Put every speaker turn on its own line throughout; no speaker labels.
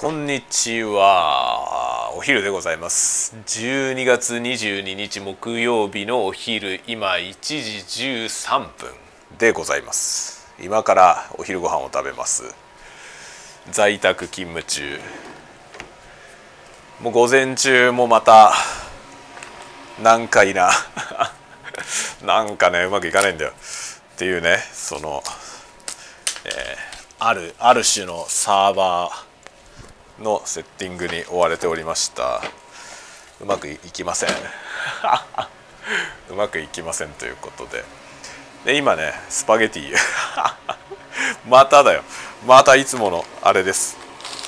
こんにちは。お昼でございます。12月22日木曜日のお昼今1時13分でございます。今からお昼ご飯を食べます。在宅勤務中。もう午前中もまた難解な。なんか ねうまくいかないんだよ。っていうねその、えー、あるある種のサーバーのセッティングに追われておりました。うまくいきません。うまくいきませんということで。で今ねスパゲティ。まただよ。またいつものあれです。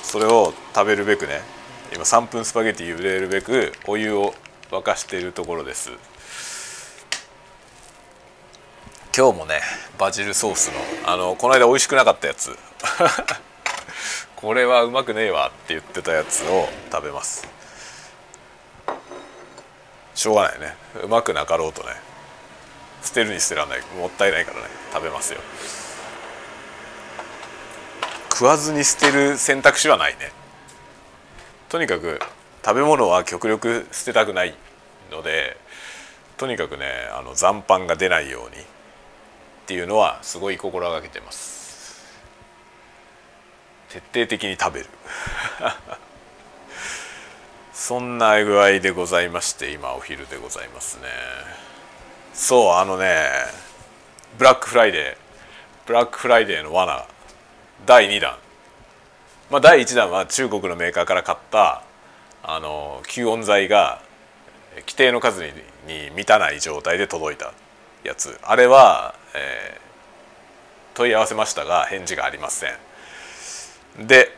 それを食べるべくね今3分スパゲティ茹でるべくお湯を沸かしているところです。今日もねバジルソースのあのこの間美味しくなかったやつ。これはうまくねえわって言ってたやつを食べます。しょうがないね。うまくなかろうとね。捨てるに捨てらんない。もったいないからね。食べますよ。食わずに捨てる選択肢はないね。とにかく食べ物は極力捨てたくないのでとにかくねあの残飯が出ないようにっていうのはすごい心がけてます。徹底的に食べる。そんな具合でございまして今お昼でございますね。そうあのねブラックフライデーブラックフライデーの罠第2弾。まあ第1弾は中国のメーカーから買ったあの吸音材が規定の数に満たない状態で届いたやつ。あれは、えー、問い合わせましたが返事がありません。で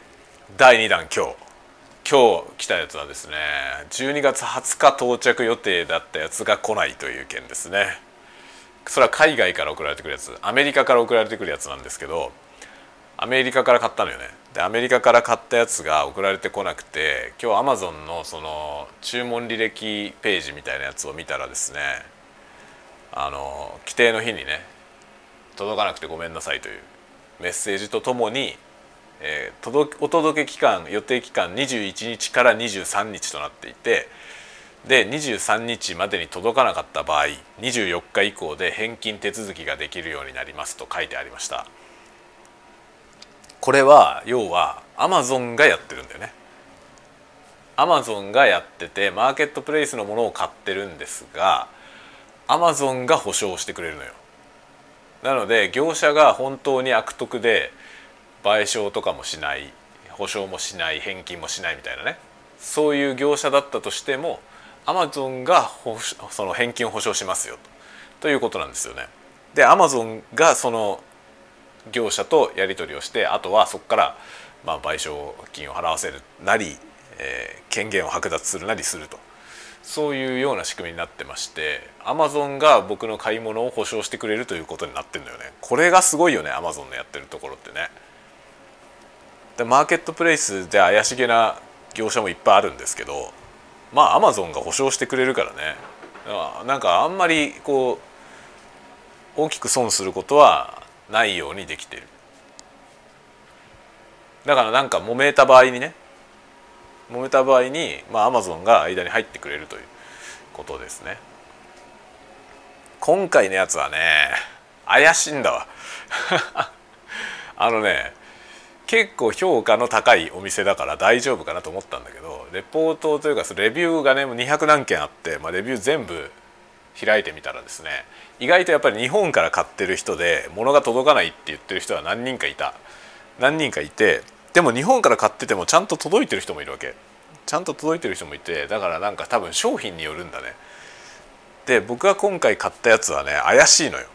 第2弾今日。今日来たやつはですね12月20日到着予定だったやつが来ないという件ですね。それは海外から送られてくるやつ。アメリカから送られてくるやつなんですけどアメリカから買ったのよね。でアメリカから買ったやつが送られてこなくて今日アマゾンのその注文履歴ページみたいなやつを見たらですねあの規定の日にね届かなくてごめんなさいというメッセージとともにえー、届お届け期間予定期間21日から23日となっていてで23日までに届かなかった場合24日以降で返金手続きができるようになりますと書いてありました。これは要はアマゾンがやってるんだよね。アマゾンがやっててマーケットプレイスのものを買ってるんですがアマゾンが保証してくれるのよ。なので業者が本当に悪徳で賠償とかもしない保証もしない返金もしないみたいなねそういう業者だったとしてもアマゾンがその返金を保証しますよということなんですよね。でアマゾンがその業者とやり取りをしてあとはそこからまあ賠償金を払わせるなり、えー、権限を剥奪するなりするとそういうような仕組みになってましてアマゾンが僕の買い物を保証してくれるということになってるのよねこれがすごいよねアマゾンのやってるところってね。でマーケットプレイスで怪しげな業者もいっぱいあるんですけどまあアマゾンが保証してくれるからね。なんかあんまりこう大きく損することはないようにできてる。だからなんか揉めた場合にね揉めた場合にまあアマゾンが間に入ってくれるということですね。今回のやつはね怪しいんだわ。あのね結構評価の高いお店だから大丈夫かなと思ったんだけどレポートというかレビューがねもう200何件あって、まあ、レビュー全部開いてみたらですね意外とやっぱり日本から買ってる人で物が届かないって言ってる人は何人かいた。何人かいてでも日本から買っててもちゃんと届いてる人もいるわけ。ちゃんと届いてる人もいてだからなんか多分商品によるんだね。で僕が今回買ったやつはね怪しいのよ。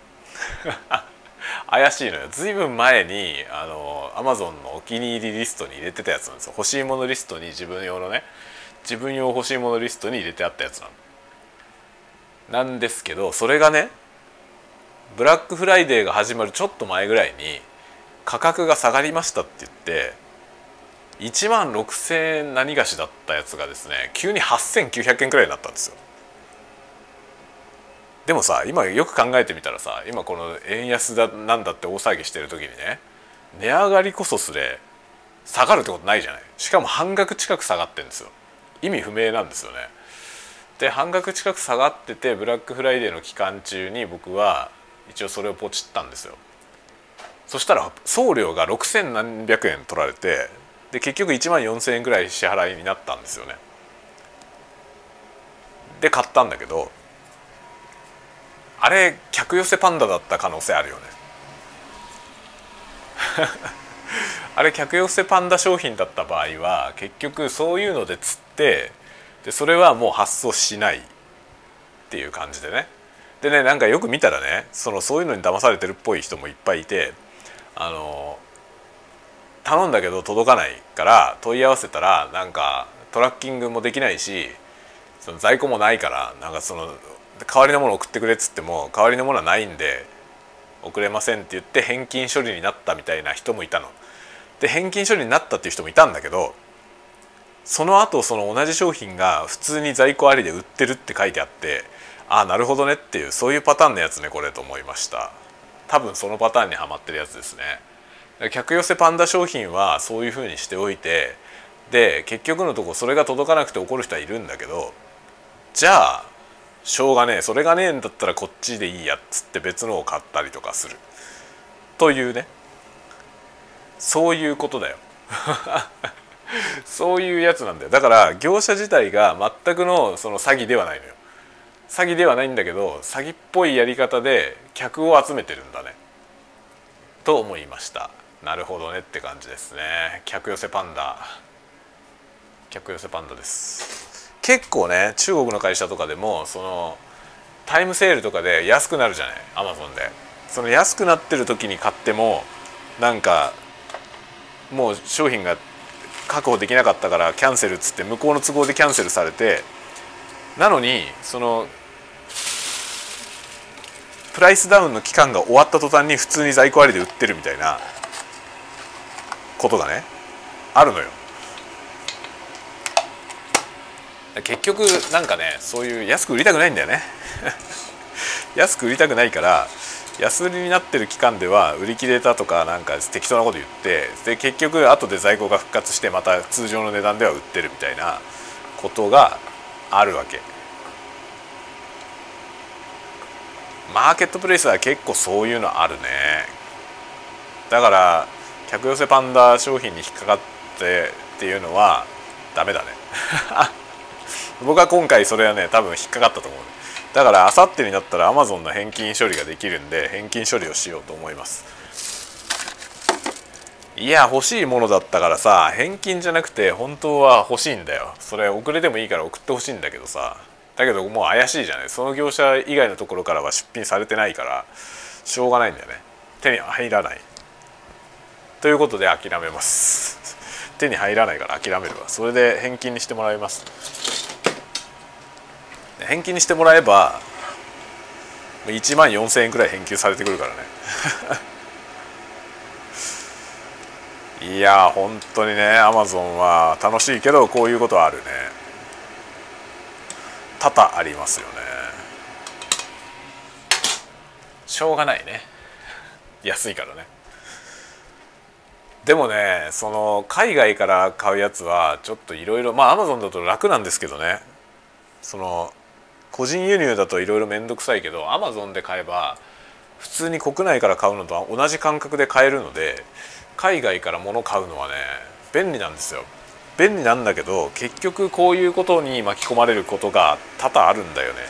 怪しいのよ。ずいぶん前にあのアマゾンのお気に入りリストに入れてたやつなんですよ。欲しいものリストに自分用のね。自分用欲しいものリストに入れてあったやつなの。なんですけどそれがねブラックフライデーが始まるちょっと前ぐらいに価格が下がりましたって言って1万6,000円何がしだったやつがですね急に8,900円くらいになったんですよ。でもさ今よく考えてみたらさ今この円安だなんだって大騒ぎしてる時にね値上がりこそすれ下がるってことないじゃない。しかも半額近く下がってんですよ。意味不明なんですよね。で半額近く下がっててブラックフライデーの期間中に僕は一応それをポチったんですよ。そしたら送料が6,000何百円取られてで結局1万4,000円ぐらい支払いになったんですよね。で買ったんだけどあれ客寄せパンダだった可能性あるよね。あれ客寄せパンダ商品だった場合は結局そういうので釣ってでそれはもう発送しないっていう感じでね。でねなんかよく見たらねそのそういうのに騙されてるっぽい人もいっぱいいてあの頼んだけど届かないから問い合わせたらなんかトラッキングもできないしその在庫もないからなんかその代わりのもの送ってくれっつっても代わりのものはないんで送れませんって言って返金処理になったみたいな人もいたの。で返金処理になったっていう人もいたんだけどその後その同じ商品が普通に在庫ありで売ってるって書いてあってああなるほどねっていうそういうパターンのやつねこれと思いました多分そのパターンにはまってるやつですね客寄せパンダ商品はそういうふうにしておいてで結局のとこそれが届かなくて怒る人はいるんだけどじゃあしょうがねえそれがねえんだったらこっちでいいやっつって別のを買ったりとかする。というね。そういうことだよ。そういうやつなんだよ。だから業者自体が全くのその詐欺ではないのよ。詐欺ではないんだけど詐欺っぽいやり方で客を集めてるんだね。と思いました。なるほどねって感じですね。客寄せパンダ。客寄せパンダです。結構ね中国の会社とかでもそのタイムセールとかで安くなるじゃないアマゾンで。その安くなってる時に買ってもなんかもう商品が確保できなかったからキャンセルっつって向こうの都合でキャンセルされてなのにそのプライスダウンの期間が終わった途端に普通に在庫ありで売ってるみたいなことがねあるのよ。結局なんかねそういう安く売りたくないんだよね。安く売りたくないから安売りになってる期間では売り切れたとかなんか適当なこと言ってで結局後で在庫が復活してまた通常の値段では売ってるみたいなことがあるわけ。マーケットプレイスは結構そういうのあるね。だから客寄せパンダ商品に引っかかってっていうのはダメだね。僕は今回それはね多分引っかかったと思うだからあさってになったらアマゾンの返金処理ができるんで返金処理をしようと思います。いや欲しいものだったからさ返金じゃなくて本当は欲しいんだよ。それ遅れてもいいから送ってほしいんだけどさ。だけどもう怪しいじゃない。その業者以外のところからは出品されてないからしょうがないんだよね。手に入らない。ということで諦めます。手に入らないから諦めるわ。それで返金にしてもらいます。返金にしてもらえば1万4,000円くらい返金されてくるからね。いや本当にねアマゾンは楽しいけどこういうことはあるね。多々ありますよね。しょうがないね。安いからね。でもねその海外から買うやつはちょっといろいろまあアマゾンだと楽なんですけどね。その個人輸入だといろいろ面倒くさいけどアマゾンで買えば普通に国内から買うのと同じ感覚で買えるので海外から物買うのはね便利なんですよ。便利なんだけど結局こういうことに巻き込まれることが多々あるんだよね。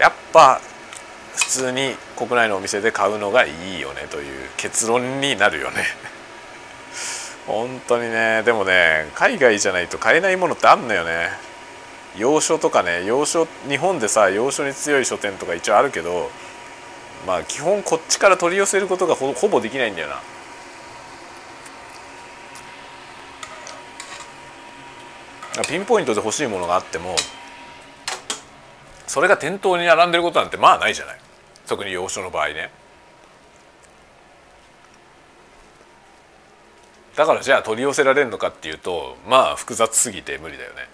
やっぱ普通に国内のお店で買うのがいいよねという結論になるよね。本当にねでもね海外じゃないと買えないものってあんのよね。洋書とかね洋書日本でさ洋書に強い書店とか一応あるけどまあ基本こっちから取り寄せることがほぼできないんだよな。ピンポイントで欲しいものがあってもそれが店頭に並んでることなんてまあないじゃない。特に洋書の場合ね。だからじゃあ取り寄せられるのかっていうとまあ複雑すぎて無理だよね。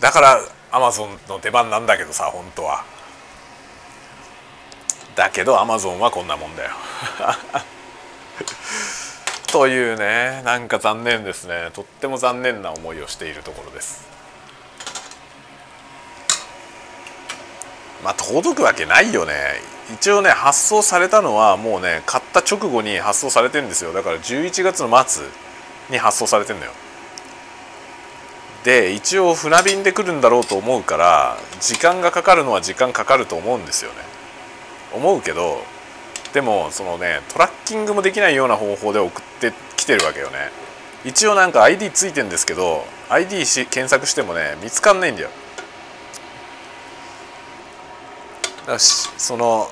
だからアマゾンの出番なんだけどさ本当は。だけどアマゾンはこんなもんだよ。というねなんか残念ですね。とっても残念な思いをしているところです。まあ届くわけないよね。一応ね発送されたのはもうね買った直後に発送されてるんですよ。だから11月の末に発送されてるのよ。で一応船便で来るんだろうと思うから時間がかかるのは時間かかると思うんですよね。思うけどでもそのねトラッキングもできないような方法で送ってきてるわけよね。一応なんか ID ついてんですけど ID し検索してもね見つかんないんだよ。だしその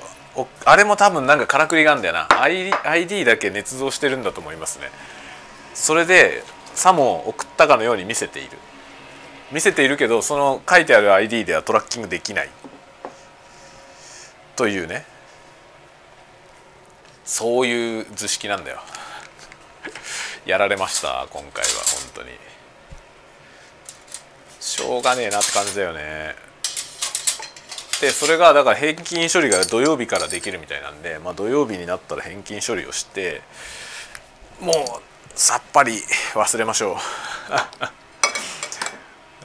あれも多分なんかからくりがあるんだよな。ID, ID だけ捏造してるんだと思いますね。それでさも送ったかのように見せている。見せているけどその書いてある ID ではトラッキングできない。というね。そういう図式なんだよ。やられました今回は本当に。しょうがねえなって感じだよね。でそれがだから返金処理が土曜日からできるみたいなんで、まあ、土曜日になったら返金処理をしてもうさっぱり忘れましょう。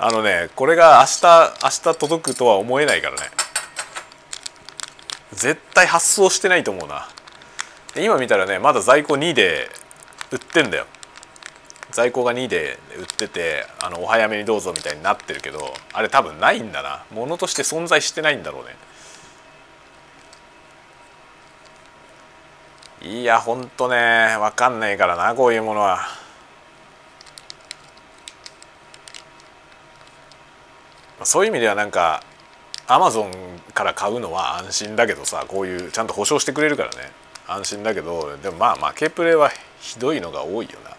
あのねこれが明日明日届くとは思えないからね。絶対発送してないと思うな。今見たらねまだ在庫2で売ってんだよ。在庫が2で売っててあのお早めにどうぞみたいになってるけどあれ多分ないんだな。物として存在してないんだろうね。いやほんとね分かんないからなこういうものは。そういう意味ではなんかアマゾンから買うのは安心だけどさこういうちゃんと保証してくれるからね。安心だけどでもまあ負けプレはひどいのが多いよな。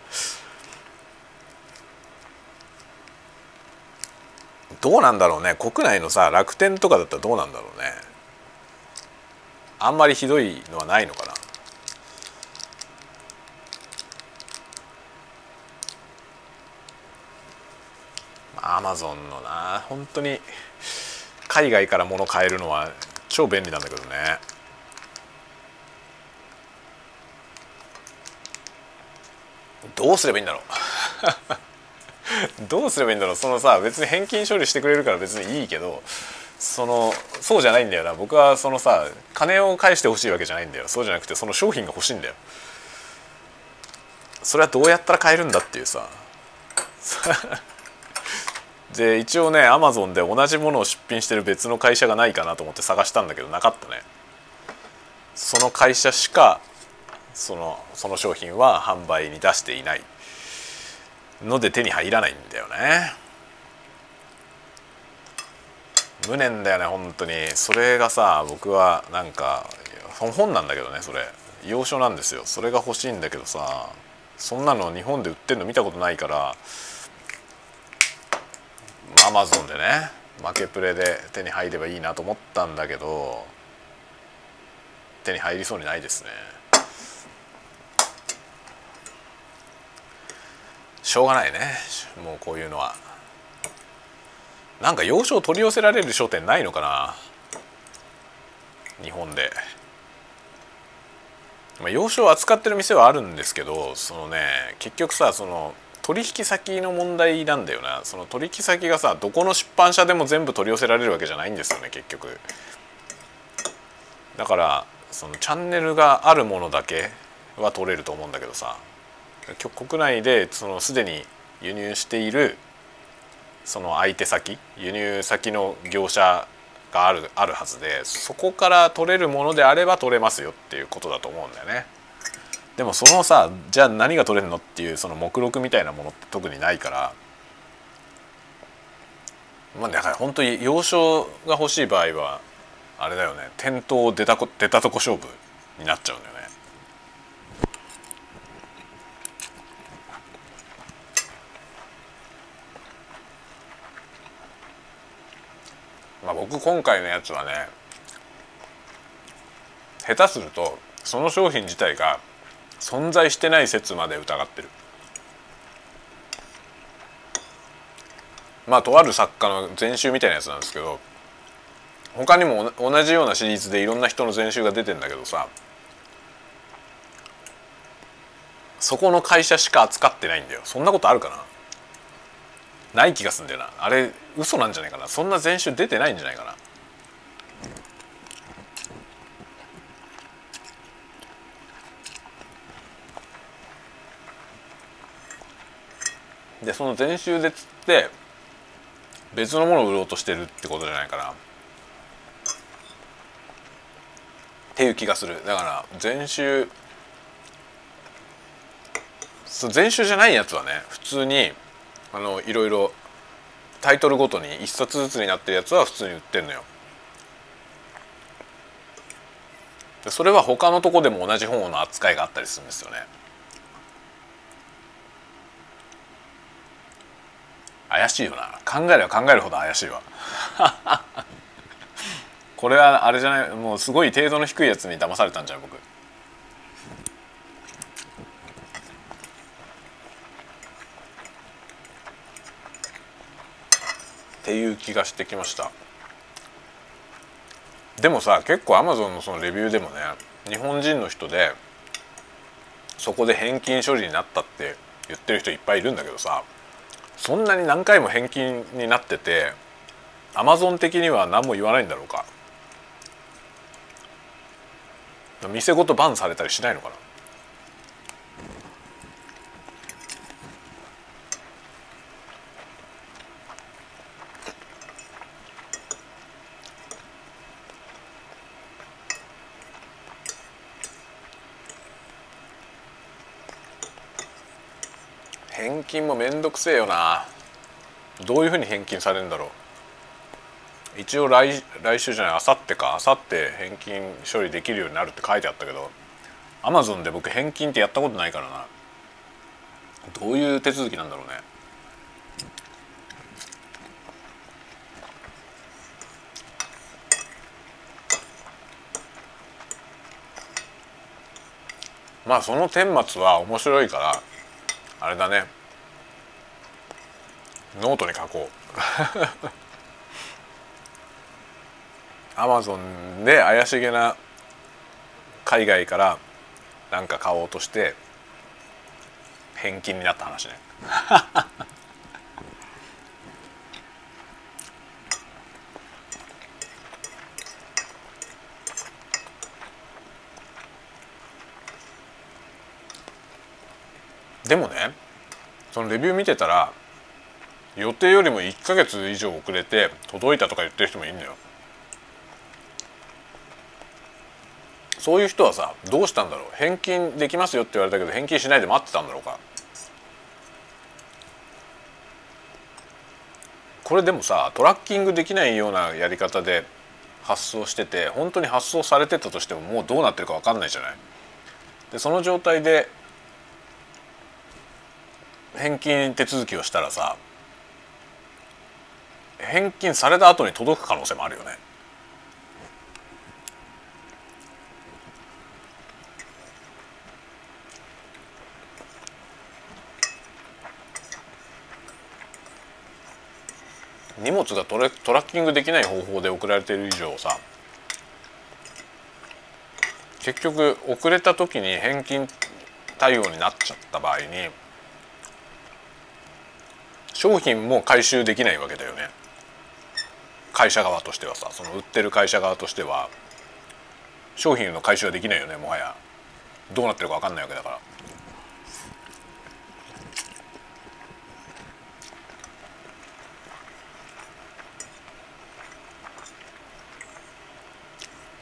どうなんだろうね。国内のさ楽天とかだったらどうなんだろうね。あんまりひどいのはないのかな。マゾンのな。本当に海外から物買えるのは超便利なんだけどね。どうすればいいんだろう。どうすればいいんだろう。そのさ別に返金処理してくれるから別にいいけどそのそうじゃないんだよな。僕はそのさ金を返してほしいわけじゃないんだよ。そうじゃなくてその商品が欲しいんだよ。それはどうやったら買えるんだっていうさ。で一応ねアマゾンで同じものを出品してる別の会社がないかなと思って探したんだけどなかったね。その会社しかそのその商品は販売に出していない。ので手に入らないんだよね。無念だよね本当に。それがさ僕はなんか本なんだけどねそれ。洋書なんですよ。それが欲しいんだけどさそんなの日本で売ってるの見たことないからアマゾンでね負けプレで手に入ればいいなと思ったんだけど手に入りそうにないですね。しょうがないね。もうこういうのは。なんか洋書を取り寄せられる商店ないのかな？日本で、まあ、洋書を扱ってる店はあるんですけどそのね結局さその取引先の問題なんだよな。その取引先がさどこの出版社でも全部取り寄せられるわけじゃないんですよね結局。だからそのチャンネルがあるものだけは取れると思うんだけどさ。国内でそのすでに輸入しているその相手先輸入先の業者があるあるはずでそこから取れるものであれば取れますよっていうことだと思うんだよね。でもそのさじゃあ何が取れるのっていうその目録みたいなものって特にないからまあだから本当に要所が欲しい場合はあれだよね店頭出たこ出たとこ勝負になっちゃうんだよね。まあ僕今回のやつはね下手するとその商品自体が存在してない説まで疑ってる。まあとある作家の全集みたいなやつなんですけど他にも同じようなシリーズでいろんな人の全集が出てんだけどさそこの会社しか扱ってないんだよ。そんなことあるかな？ない気がすんだよな。あれ嘘なんじゃないかな。そんな全集出てないんじゃないかな。でその全集でつって別のものを売ろうとしてるってことじゃないかなっていう気がする。だから全集全集じゃないやつはね普通にあのいろいろタイトルごとに1冊ずつになってるやつは普通に売ってんのよ。それは他のとこでも同じ本の扱いがあったりするんですよね。怪しいよな。考えれば考えるほど怪しいわ。これはあれじゃない？もうすごい程度の低いやつに騙されたんじゃん僕。っていう気がしてきました。でもさ結構アマゾンのそのレビューでもね日本人の人でそこで返金処理になったって言ってる人いっぱいいるんだけどさそんなに何回も返金になっててアマゾン的には何も言わないんだろうか。店ごとバンされたりしないのかな返金もめんどくせえよな。どういうふうに返金されるんだろう。一応来来週じゃないあさってか。あさって返金処理できるようになるって書いてあったけどアマゾンで僕返金ってやったことないからな。どういう手続きなんだろうね。まあその顛末は面白いからあれだね。ノートに書こう。アマゾンで怪しげな海外から何か買おうとして返金になった話ね。でもねそのレビュー見てたら予定よりも1か月以上遅れて届いたとか言ってる人もいるのよ。そういう人はさどうしたんだろう？返金できますよって言われたけど返金しないで待ってたんだろうか？これでもさトラッキングできないようなやり方で発送してて本当に発送されてたとしてももうどうなってるか分かんないじゃない？でその状態で返金手続きをしたらさ返金された後に届く可能性もあるよね。荷物がトラッキングできない方法で送られている以上さ結局遅れた時に返金対応になっちゃった場合に商品も回収できないわけだよね会社側としてはさその売ってる会社側としては商品の回収はできないよねもはや。どうなってるか分かんないわけだから。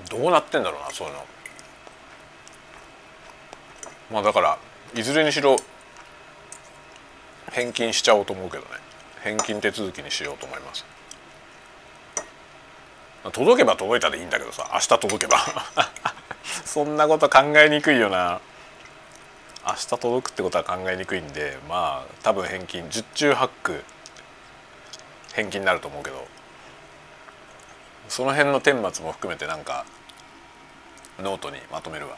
どうなってんだろうなそういうの。まあだからいずれにしろ返金しちゃおうと思うけどね。返金手続きにしようと思います。届けば届いたでいいんだけどさ明日届けば。そんなこと考えにくいよな。明日届くってことは考えにくいんでまあ多分返金十中八九返金になると思うけど。その辺の顛末も含めてなんかノートにまとめるわ。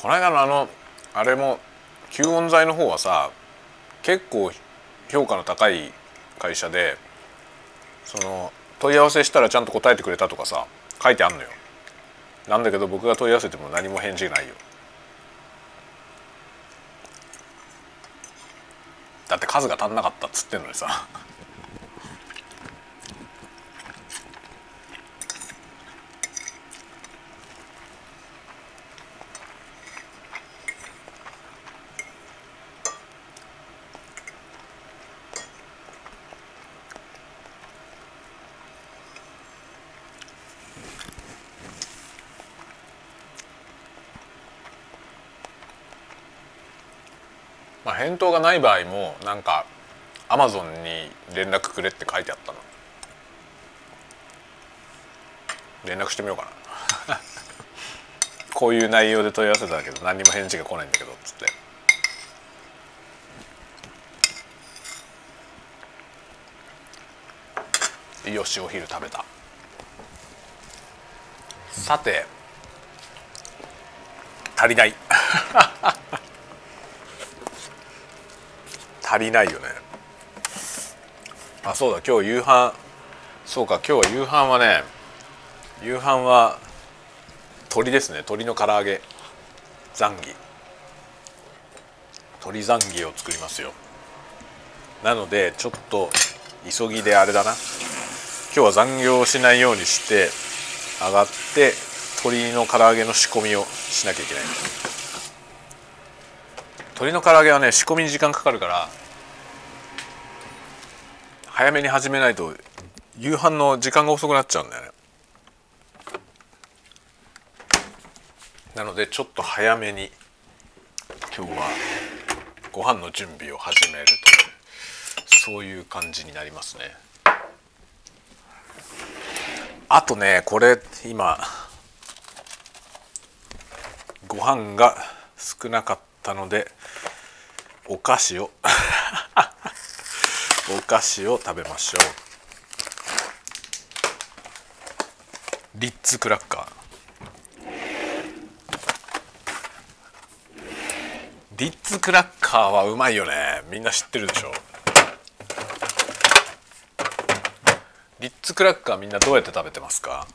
この間のあのあれも吸音材の方はさ結構評価の高い会社でその問い合わせしたらちゃんと答えてくれたとかさ書いてあんのよ。なんだけど僕が問い合わせても何も返事ないよ。だって数が足んなかったっつってんのにさ。返答がない場合もなんかアマゾンに連絡くれって書いてあったの。連絡してみようかな。こういう内容で問い合わせたけど何にも返事が来ないんだけどっつって。よしお昼食べた。さて足りない。足りないよね。あそうだ今日夕飯。そうか今日は夕飯はね夕飯は鶏ですね。鶏の唐揚げ。ザンギ鶏ザンギを作りますよ。なのでちょっと急ぎであれだな。今日は残業しないようにして上がって鶏の唐揚げの仕込みをしなきゃいけない。鶏の唐揚げはね仕込みに時間かかるから早めに始めないと夕飯の時間が遅くなっちゃうんだよね。なのでちょっと早めに今日はご飯の準備を始めるとそういう感じになりますね。あとねこれ今ご飯が少なかったたのでお菓子を お菓子を食べましょう。リッツクラッカー。リッツクラッカーはうまいよね。みんな知ってるでしょ。リッツクラッカーみんなどうやって食べてますか？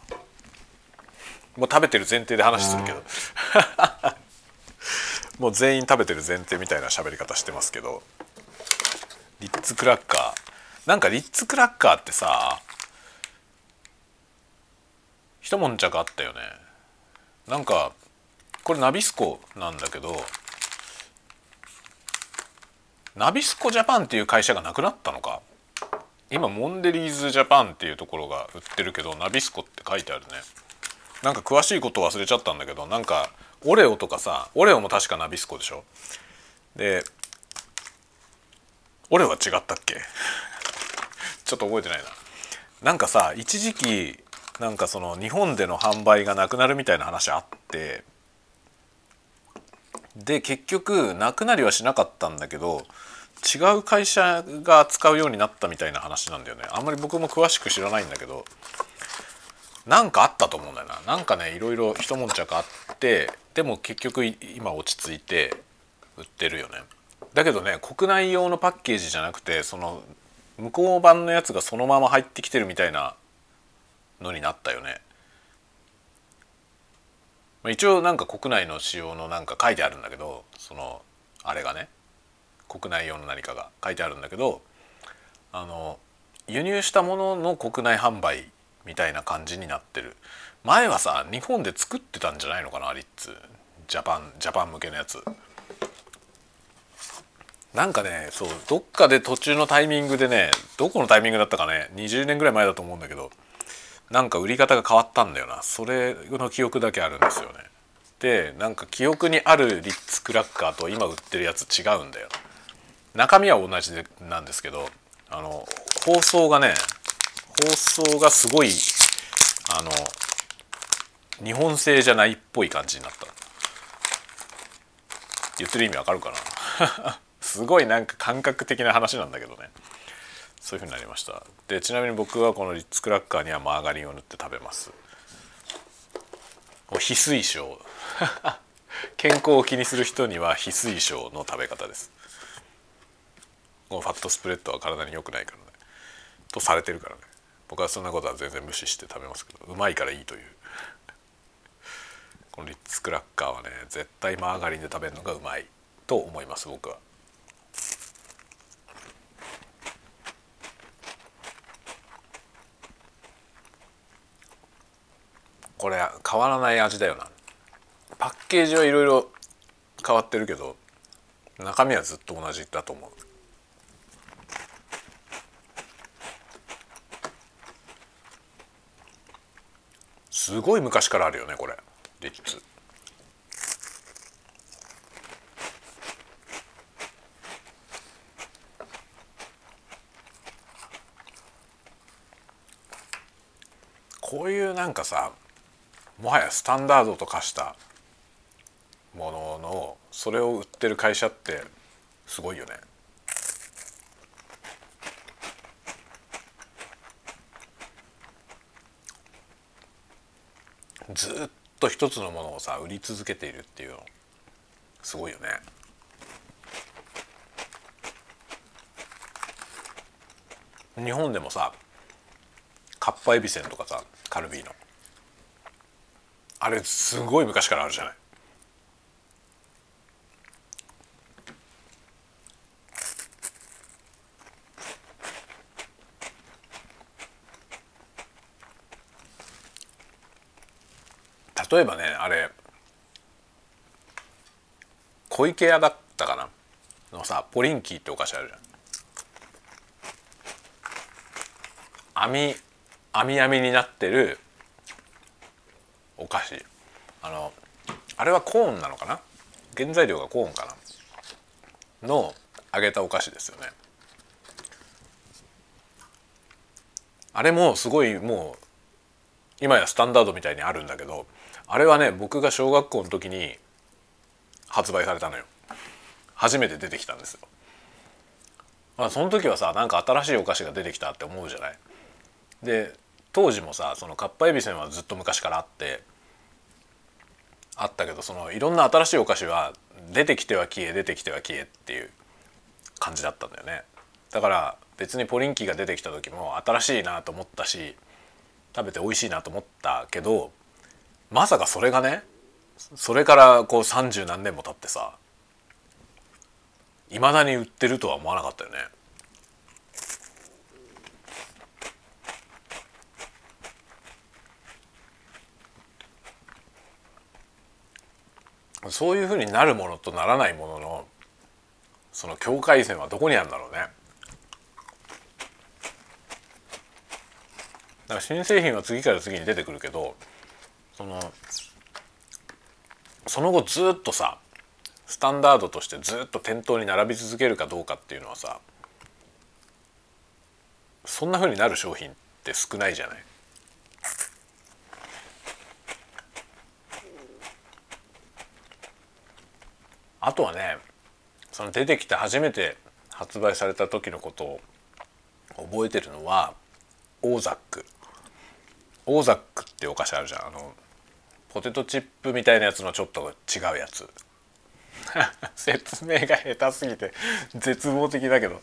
もう食べてる前提で話するけど もう全員食べてる前提みたいな喋り方してますけど。リッツクラッカー。なんかリッツクラッカーってさ一悶着あったよね。なんかこれナビスコなんだけどナビスコジャパンっていう会社がなくなったのか？今モンデリーズジャパンっていうところが売ってるけどナビスコって書いてあるね。なんか詳しいこと忘れちゃったんだけどなんかオレオとかさオレオも確かナビスコでしょ？でオレオは違ったっけ？ちょっと覚えてないな。なんかさ一時期なんかその日本での販売がなくなるみたいな話あってで結局なくなりはしなかったんだけど違う会社が扱うようになったみたいな話なんだよね。あんまり僕も詳しく知らないんだけどなんかあったと思うんだよな。なんかねいろいろ一悶着あってでも結局今落ち着いて売ってるよね。だけどね国内用のパッケージじゃなくてその向こう版のやつがそのまま入ってきてるみたいなのになったよね。一応なんか国内の仕様のなんか書いてあるんだけどそのあれがね国内用の何かが書いてあるんだけどあの輸入したものの国内販売みたいな感じになってる。前はさ日本で作ってたんじゃないのかなリッツ。ジャパンジャパン向けのやつ。なんかねそうどっかで途中のタイミングでねどこのタイミングだったかね20年ぐらい前だと思うんだけどなんか売り方が変わったんだよな。それの記憶だけあるんですよね。でなんか記憶にあるリッツクラッカーと今売ってるやつ違うんだよ。中身は同じでなんですけどあの包装がね包装がすごいあの日本製じゃないっぽい感じになった言ってる意味わかるかな？すごいなんか感覚的な話なんだけどね。そういうふうになりました。でちなみに僕はこのリッツクラッカーにはマーガリンを塗って食べます。翡翠賞。健康を気にする人には非推奨の食べ方です。ファットスプレッドは体に良くないからね。とされてるからね。僕はそんなことは全然無視して食べますけどうまいからいいという。このリッツクラッカーはね絶対マーガリンで食べるのがうまいと思います僕は。これ変わらない味だよな。パッケージはいろいろ変わってるけど中身はずっと同じだと思う。すごい昔からあるよねこれ。リッツこういうなんかさもはやスタンダードと化したもののそれを売ってる会社ってすごいよね。ずっと一つのものをさ売り続けているっていうのすごいよね。日本でもさかっぱえびせんとかさカルビーのあれすごい昔からあるじゃない例えばねあれ小池屋だったかな？のさポリンキーってお菓子あるじゃん。網網網になってるお菓子。あのあれはコーンなのかな？原材料がコーンかな？の揚げたお菓子ですよね。あれもすごいもう今やスタンダードみたいにあるんだけどあれはね僕が小学校の時に発売されたのよ。初めて出てきたんですよ、まあ、その時はさなんか新しいお菓子が出てきたって思うじゃない？で当時もさそのかっぱえびせんはずっと昔からあってあったけどそのいろんな新しいお菓子は出てきては消え出てきては消えっていう感じだったんだよね。だから別にポリンキーが出てきた時も新しいなと思ったし食べて美味しいなと思ったけどまさかそれがねそれからこう三十何年も経ってさいまだに売ってるとは思わなかったよね。そういうふうになるものとならないもののその境界線はどこにあるんだろうね。だから新製品は次から次に出てくるけどそのその後ずっとさスタンダードとしてずっと店頭に並び続けるかどうかっていうのはさそんなふうになる商品って少ないじゃない？あとはねその出てきて初めて発売された時のことを覚えてるのはオーザックオーザックってお菓子あるじゃん。あのポテトチップみたいなやつのちょっと違うやつ。説明が下手すぎて絶望的だけど。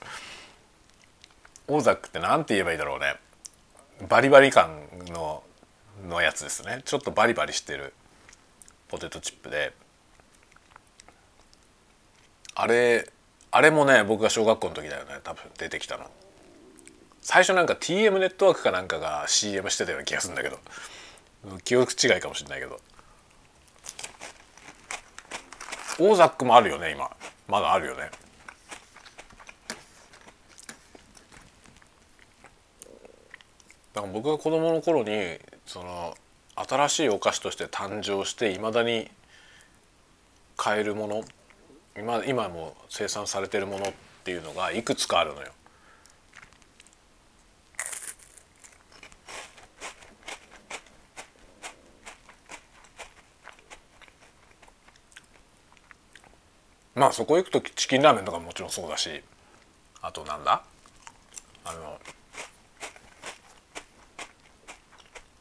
オーザックって何て言えばいいだろうね。バリバリ感ののやつですね。ちょっとバリバリしてるポテトチップで。あれあれもね僕が小学校の時だよね多分出てきたの。最初なんか TM ネットワークかなんかが CM してたような気がするんだけど。記憶違いかもしれないけど。オーザックもあるよね今。まだあるよね。だから僕が子供の頃にその新しいお菓子として誕生していまだに買えるもの今今も生産されてるものっていうのがいくつかあるのよ。まあそこ行くとチキンラーメンとかももちろんそうだしあとなんだ？あの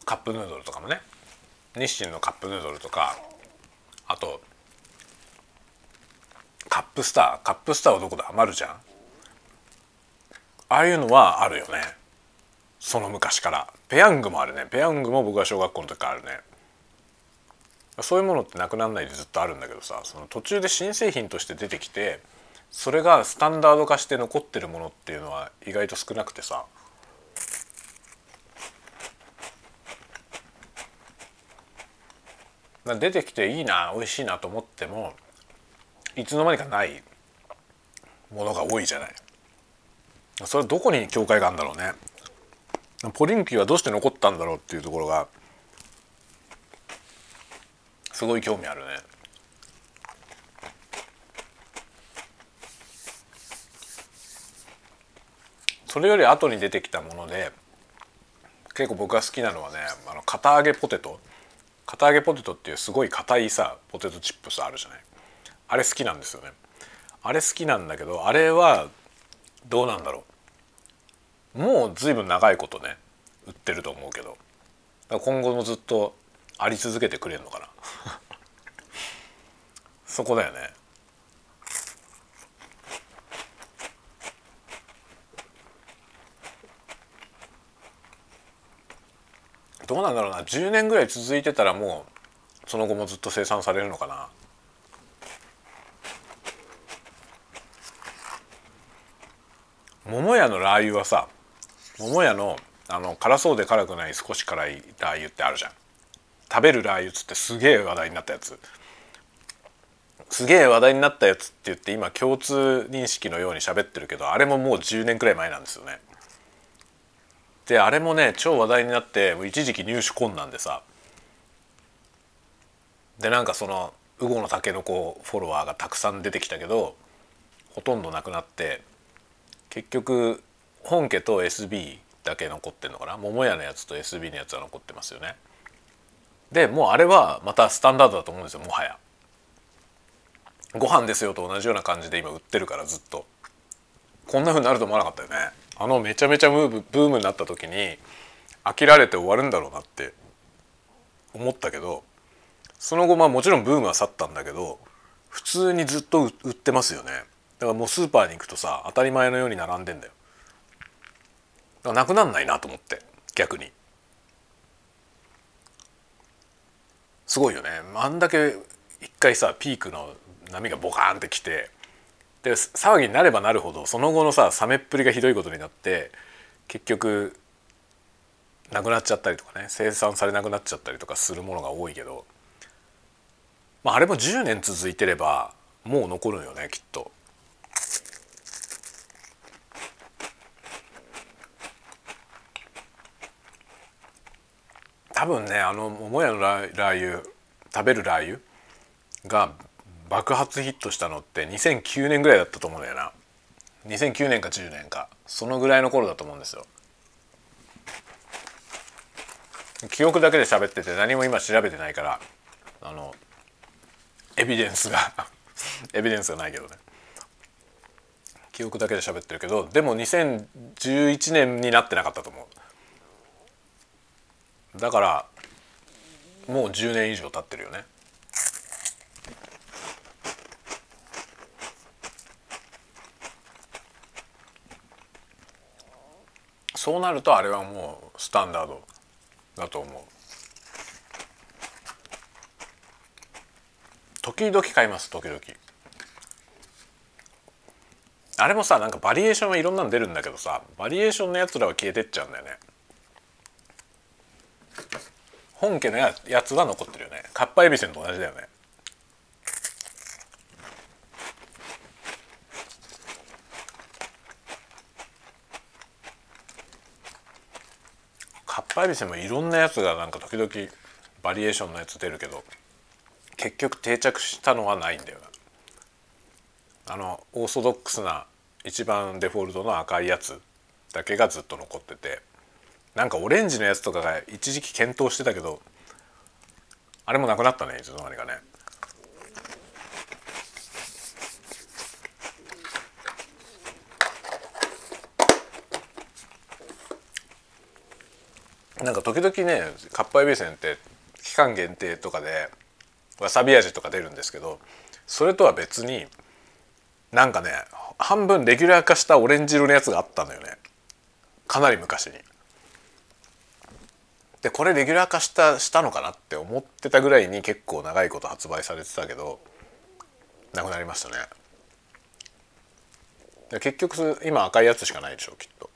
カップヌードルとかもね。日清のカップヌードルとかあとカップスターカップスターはどこで余るじゃんああいうのはあるよね。その昔から。ペヤングもあるね。ペヤングも僕は小学校の時からあるね。そういうものってなくならないでずっとあるんだけどさその途中で新製品として出てきてそれがスタンダード化して残ってるものっていうのは意外と少なくてさ。出てきていいな美味しいなと思ってもいつの間にかないものが多いじゃない。それはどこに境界があるんだろうね。ポリンキーはどうして残ったんだろうっていうところがすごい興味あるね。それより後に出てきたもので結構僕が好きなのはねあの堅揚げポテト。堅揚げポテトっていうすごい硬いさポテトチップスあるじゃない。あれ好きなんですよね。あれ好きなんだけどあれはどうなんだろう。もう随分長いことね売ってると思うけど。今後もずっとあり続けてくれるのかな。そこだよね。どうなんだろうな。10年ぐらい続いてたらもうその後もずっと生産されるのかな。桃屋のラー油はさ桃屋のあの辛そうで辛くない少し辛いラー油ってあるじゃん。食べるラー油っつってすげえ話題になったやつ。すげえ話題になったやつって言って今共通認識のように喋ってるけどあれももう10年くらい前なんですよね。であれもね超話題になって一時期入手困難でさ。でなんかそのウゴのタケノコフォロワーがたくさん出てきたけどほとんどなくなって結局本家と SB だけ残ってんのかな？桃屋のやつと SB のやつは残ってますよね。でもうあれはまたスタンダードだと思うんですよもはや。ご飯ですよと同じような感じで今売ってるからずっと。こんな風になると思わなかったよね。あのめちゃめちゃムーブブームになった時に飽きられて終わるんだろうなって思ったけどその後まあもちろんブームは去ったんだけど普通にずっと売ってますよね。だからもうスーパーに行くとさ当たり前のように並んでんだよ。だからなくなんないなと思って逆に。すごいよねあんだけ一回さピークの波がボカーンってきてで騒ぎになればなるほどその後のさサメっぷりがひどいことになって結局なくなっちゃったりとかね生産されなくなっちゃったりとかするものが多いけど、まあ、あれも10年続いてればもう残るよねきっと。多分ねあの桃屋のラー油食べるラー油が爆発ヒットしたのって2009年ぐらいだったと思うんだよな。2009年か10年か。そのぐらいの頃だと思うんですよ。記憶だけで喋ってて何も今調べてないからあのエビデンスが エビデンスがないけどね。記憶だけで喋ってるけどでも2011年になってなかったと思う。だからもう10年以上経ってるよね。そうなるとあれはもうスタンダードだと思う。時々買います時々。あれもさなんかバリエーションはいろんなの出るんだけどさバリエーションのやつらは消えてっちゃうんだよね。本家のやつは残ってるよね。かっぱえびせんと同じだよね。パイビセもいろんなやつがなんか時々バリエーションのやつ出るけど結局定着したのはないんだよな。あのオーソドックスな一番デフォルトの赤いやつだけがずっと残ってて。なんかオレンジのやつとかが一時期検討してたけどあれもなくなったねいつの間にかねなんか時々ねかっぱえびせんって期間限定とかでわさび味とか出るんですけどそれとは別になんかね半分レギュラー化したオレンジ色のやつがあったんだよねかなり昔に。でこれレギュラー化したしたのかなって思ってたぐらいに結構長いこと発売されてたけどなくなりましたね。で結局今赤いやつしかないでしょうきっと。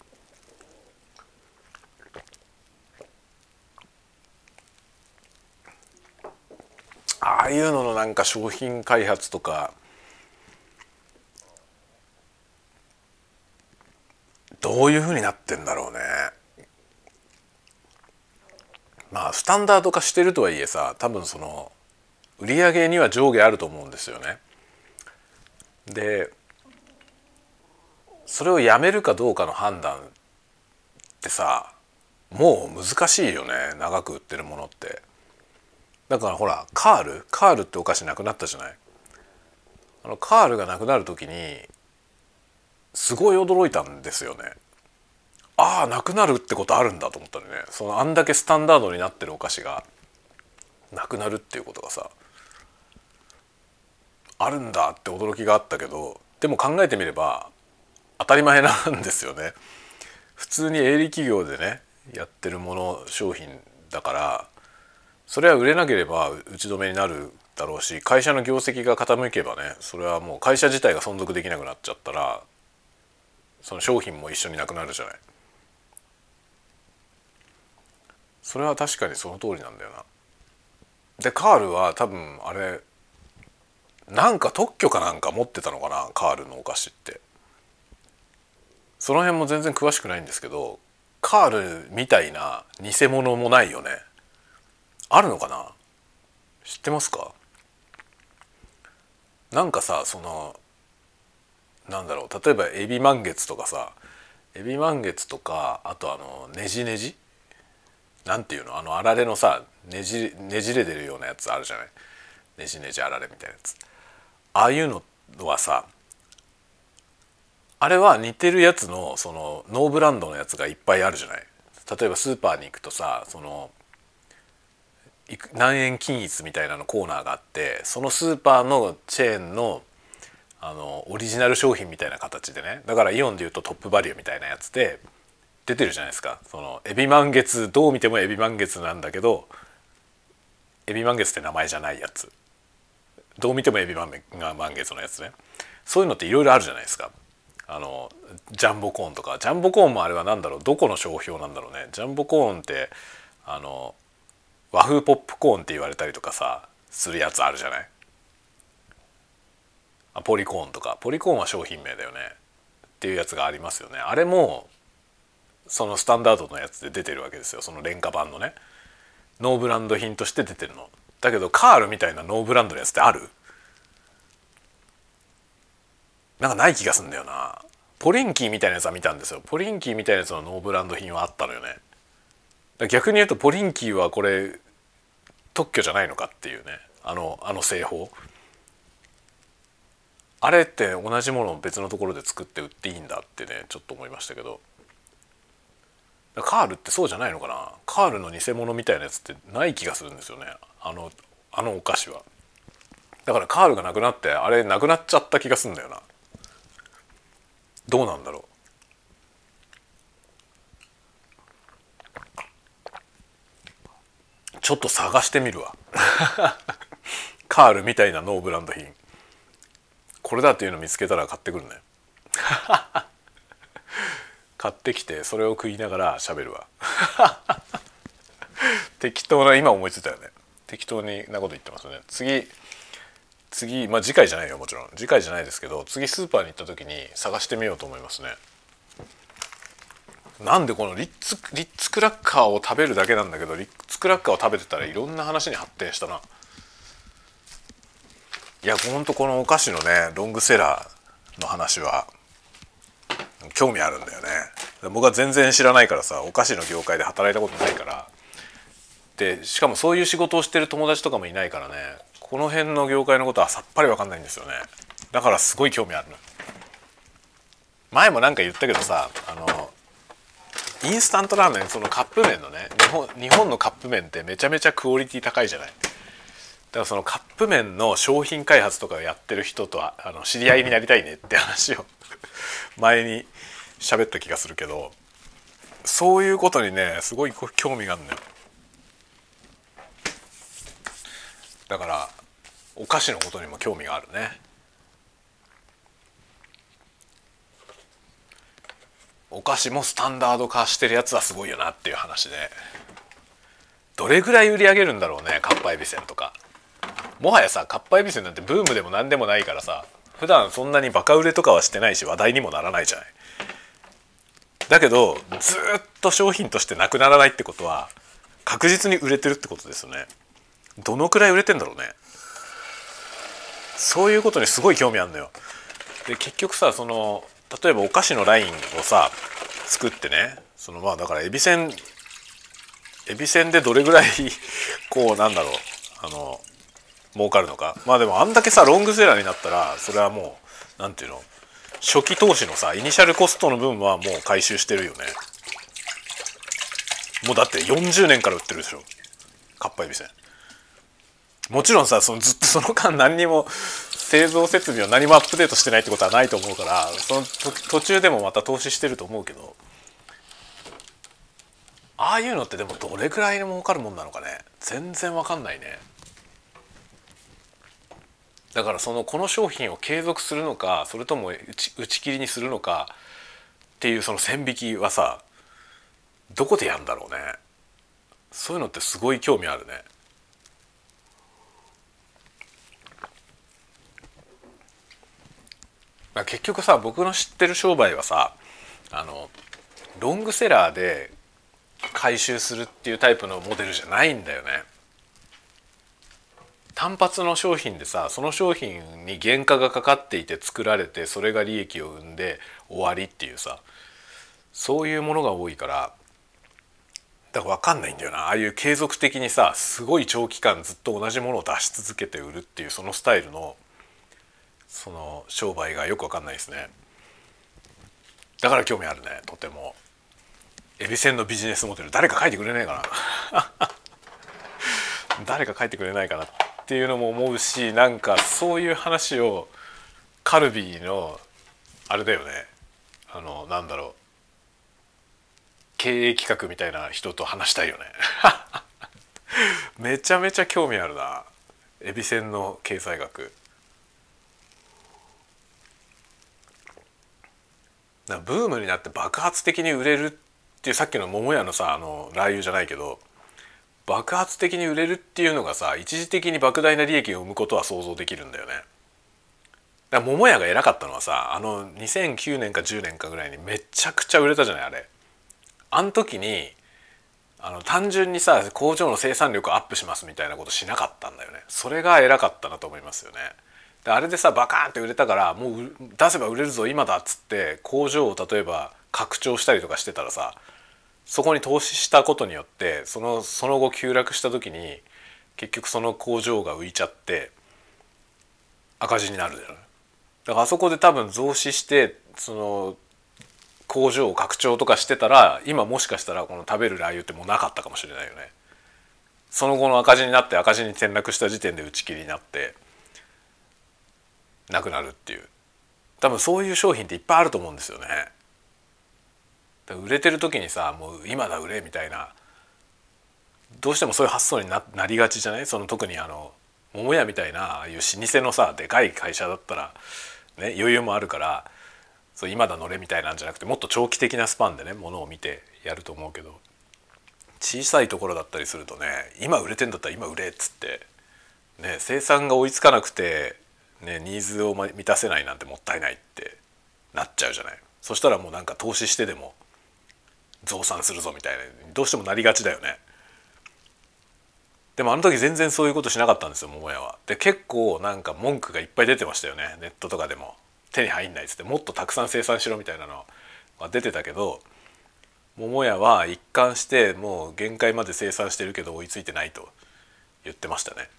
ああいうののなんか商品開発とかどういうふうになってんだろうね。まあスタンダード化してるとはいえさ多分その売り上げには上下あると思うんですよね。でそれをやめるかどうかの判断ってさもう難しいよね長く売ってるものって。だからほらカールカールってお菓子なくなったじゃない？あのカールがなくなる時にすごい驚いたんですよね。ああなくなるってことあるんだと思ったのねそのあんだけスタンダードになってるお菓子がなくなるっていうことがさあるんだって驚きがあったけどでも考えてみれば当たり前なんですよね。普通に営利企業でねやってるもの商品だからそれは売れなければ打ち止めになるだろうし会社の業績が傾けばねそれはもう会社自体が存続できなくなっちゃったらその商品も一緒になくなるじゃない。それは確かにその通りなんだよな。でカールは多分あれなんか特許かなんか持ってたのかなカールのお菓子って。その辺も全然詳しくないんですけどカールみたいな偽物もないよね。あるのかな？知ってますか？なんかさそのなんだろう例えばエビ満月とかさエビ満月とかあとあのねじねじなんていうの？あのあられのさねじねじれてるようなやつあるじゃない？ねじねじあられみたいなやつ。ああいうのはさあれは似てるやつのそのノーブランドのやつがいっぱいあるじゃない？例えばスーパーに行くとさその何円均一みたいなのコーナーがあってそのスーパーのチェーンのあのオリジナル商品みたいな形でね。だからイオンでいうとトップバリューみたいなやつで出てるじゃないですか。そのエビ満月どう見てもエビ満月なんだけどエビ満月って名前じゃないやつ。どう見てもエビ満月のやつね。そういうのっていろいろあるじゃないですか。あのジャンボコーンとか。ジャンボコーンもあれは何だろうどこの商標なんだろうね。ジャンボコーンってあの和風ポップコーンって言われたりとかさするやつあるじゃない。あポリコーンとか。ポリコーンは商品名だよね。っていうやつがありますよね。あれもそのスタンダードのやつで出てるわけですよ。その廉価版のね。ノーブランド品として出てるの。だけどカールみたいなノーブランドのやつってある？なんかない気がすんだよな。ポリンキーみたいなやつは見たんですよ。ポリンキーみたいなやつのノーブランド品はあったのよね。逆に言うとポリンキーはこれ特許じゃないのかっていうね。あのあの製法。あれって同じものを別のところで作って売っていいんだってねちょっと思いましたけど。カールってそうじゃないのかな？カールの偽物みたいなやつってない気がするんですよね。あのあのお菓子は。だからカールがなくなってあれなくなっちゃった気がすんだよな。どうなんだろう。ちょっと探してみるわ。カールみたいなノーブランド品。これだっていうの見つけたら買ってくるね。買ってきてそれを食いながら喋るわ。適当な今思いついたよね。適当になこと言ってますね。次次まあ次回じゃないよもちろん。次回じゃないですけど次スーパーに行った時に探してみようと思いますね。なんでこのリッツリッツクラッカーを食べるだけなんだけどリッツクラッカーを食べてたらいろんな話に発展したな。いやほんとこのお菓子のねロングセラーの話は興味あるんだよね。僕は全然知らないからさお菓子の業界で働いたことないから。でしかもそういう仕事をしてる友達とかもいないからねこの辺の業界のことはさっぱり分かんないんですよね。だからすごい興味ある前も何か言ったけどさあのインスタントラーメンそのカップ麺のね日本日本のカップ麺ってめちゃめちゃクオリティ高いじゃない。だからそのカップ麺の商品開発とかをやってる人とはあの知り合いになりたいねって話を前に喋った気がするけどそういうことにねすごい興味があるんだよ。だからお菓子のことにも興味があるね。お菓子もスタンダード化してるやつはすごいよなっていう話で。どれぐらい売り上げるんだろうねかっぱえびせんとか。もはやさかっぱえびせんなんてブームでも何でもないからさ普段そんなにバカ売れとかはしてないし話題にもならないじゃない。だけどずっと商品としてなくならないってことは確実に売れてるってことですよね。どのくらい売れてんだろうね。そういうことにすごい興味あるのよ。で結局さその例えばお菓子のラインをさ作ってねそのまあだからエビせんエビせんでどれぐらい こうなんだろうあの儲かるのか。まあでもあんだけさロングセラーになったらそれはもう何ていうの初期投資のさイニシャルコストの分はもう回収してるよね。もうだって40年から売ってるでしょ。かっぱえびせん。もちろんさそのずっと その間何にも製造設備を何もアップデートしてないってことはないと思うからその途中でもまた投資してると思うけど。ああいうのってでもどれくらいに儲かるもんなのかね。全然わかんないね。だからそのこの商品を継続するのかそれとも打ち打ち切りにするのかっていうその線引きはさどこでやるんだろうねそういうのってすごい興味あるねまあ結局さ僕の知ってる商売はさあのロングセラーで回収するっていうタイプのモデルじゃないんだよね。単発の商品でさその商品に原価がかかっていて作られてそれが利益を生んで終わりっていうさそういうものが多いからだから分かんないんだよな。ああいう継続的にさすごい長期間ずっと同じものを出し続けて売るっていうそのスタイルのその商売がよく分かんないですね。だから興味あるねとても。エビせんのビジネスモデル 誰か書いてくれないかな。誰か書いてくれないかな。っていうのも思うしなんかそういう話をカルビーのあれだよね。あのなんだろう。経営企画みたいな人と話したいよね。めちゃめちゃ興味あるな。エビせんの経済学。ブームになって爆発的に売れるっていうさっきの桃屋のさあのラー油じゃないけど爆発的に売れるっていうのがさ一時的に莫大な利益を生むことは想像できるんだよね。だから桃屋が偉かったのはさあの2009年か10年かぐらいにめちゃくちゃ売れたじゃないあれ。あん時にあの単純にさ工場の生産力アップしますみたいなことしなかったんだよね。それが偉かったなと思いますよね。であれでさバカーンって売れたからもう出せば売れるぞ今だっつって工場を例えば拡張したりとかしてたらさそこに投資したことによってそのその後急落した時に結局その工場が浮いちゃって赤字になるじゃない。だからあそこで多分増資してその工場を拡張とかしてたら今もしかしたらこの食べるラー油ってもうなかったかもしれないよね。その後の赤字になって赤字に転落した時点で打ち切りになってなくなるっていう多分そういう商品っていっぱいあると思うんですよね。売れてる時にさもう今だ売れみたいなどうしてもそういう発想になりがちじゃない？その特にあの桃屋みたいなああいう老舗のさでかい会社だったら、ね、余裕もあるからそう今だ乗れみたいなんじゃなくてもっと長期的なスパンでねものを見てやると思うけど小さいところだったりするとね今売れてんだったら今売れっつって、ね、生産が追いつかなくてね、ニーズを満たせないなんてもったいないってなっちゃうじゃない？そしたらもうなんか投資してでも増産するぞみたいな。どうしてもなりがちだよね。でもあの時全然そういうことしなかったんですよ桃屋は。で結構なんか文句がいっぱい出てましたよね。ネットとかでも。手に入んないっつって。もっとたくさん生産しろみたいなのは出てたけど桃屋は一貫してもう限界まで生産してるけど追いついてないと。言ってましたね。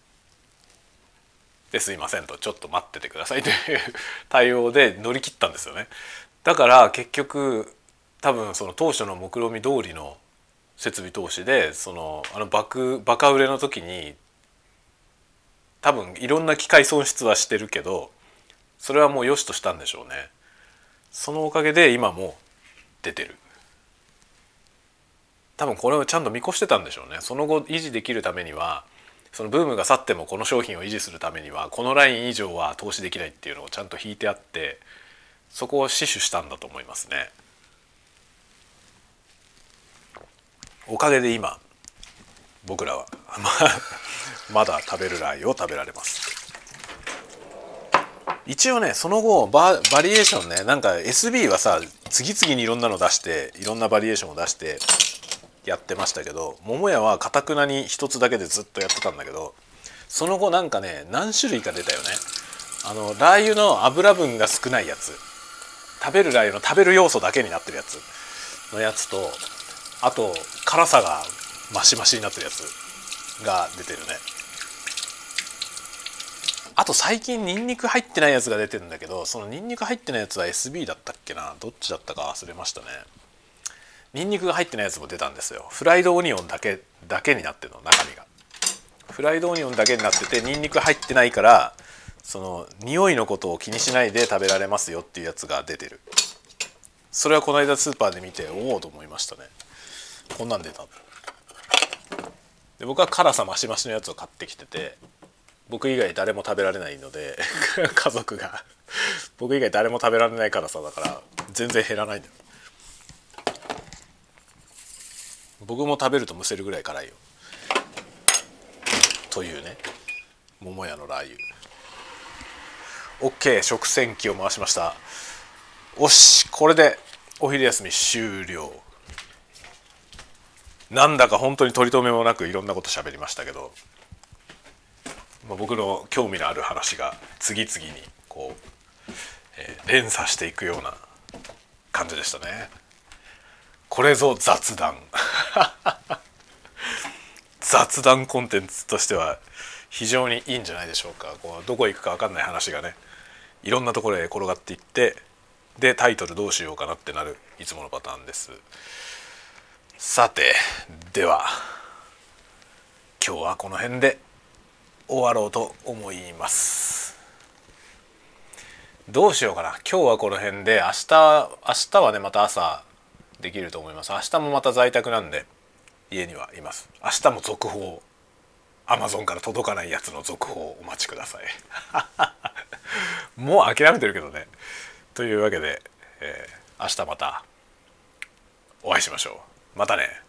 ですいませんと。ちょっと待っててください。という対応で乗り切ったんですよね。だから結局多分その当初の目論見通りの設備投資でそのあの爆バカ売れの時に多分いろんな機械損失はしてるけどそれはもう良しとしたんでしょうね。そのおかげで今も出てる。多分これをちゃんと見越してたんでしょうね。その後維持できるためにはそのブームが去ってもこの商品を維持するためにはこのライン以上は投資できないっていうのをちゃんと引いてあってそこを死守したんだと思いますね。おかげで今僕らはまだ食べるラー油を食べられます。一応ねその後ババリエーションねなんか SB はさ次々にいろんなの出していろんなバリエーションを出してやってましたけど桃屋はかたくなに一つだけでずっとやってたんだけどその後なんかね何種類か出たよね。あのラー油の油分が少ないやつ。食べるラー油の食べる要素だけになってるやつのやつとあと辛さがマシマシになってるやつが出てるね。あと最近ニンニク入ってないやつが出てるんだけどそのニンニク入ってないやつは SB だったっけな？どっちだったか忘れましたね。ニンニクが入ってないやつも出たんですよ。フライドオニオンだけだけになってるの中身が。フライドオニオンだけになっててニンニク入ってないからその匂いのことを気にしないで食べられますよっていうやつが出てる。それはこの間スーパーで見ておおと思いましたね。こんなん出たで僕は辛さ増し増しのやつを買ってきてて僕以外誰も食べられないので 家族が。僕以外誰も食べられない辛さだから全然減らないんだよ。僕も食べるとむせるぐらい辛いよ。というね。桃屋のラー油。OK 食洗機を回しました。おしこれでお昼休み終了。なんだか本当に取り留めもなくいろんなこと喋りましたけど、まあ、僕の興味のある話が次々にこう、えー、連鎖していくような感じでしたね。これぞ雑談。雑談コンテンツとしては非常にいいんじゃないでしょうか。こうどこ行くか分かんない話がねいろんなところへ転がっていってでタイトルどうしようかなってなるいつものパターンです。さてでは今日はこの辺で終わろうと思います。どうしようかな。今日はこの辺で明日明日はねまた朝できると思います。明日もまた在宅なんで家にはいます。明日も続報。アマゾンから届かないやつの続報をお待ちください。もう諦めてるけどね。というわけで、えー、明日またお会いしましょう。またね。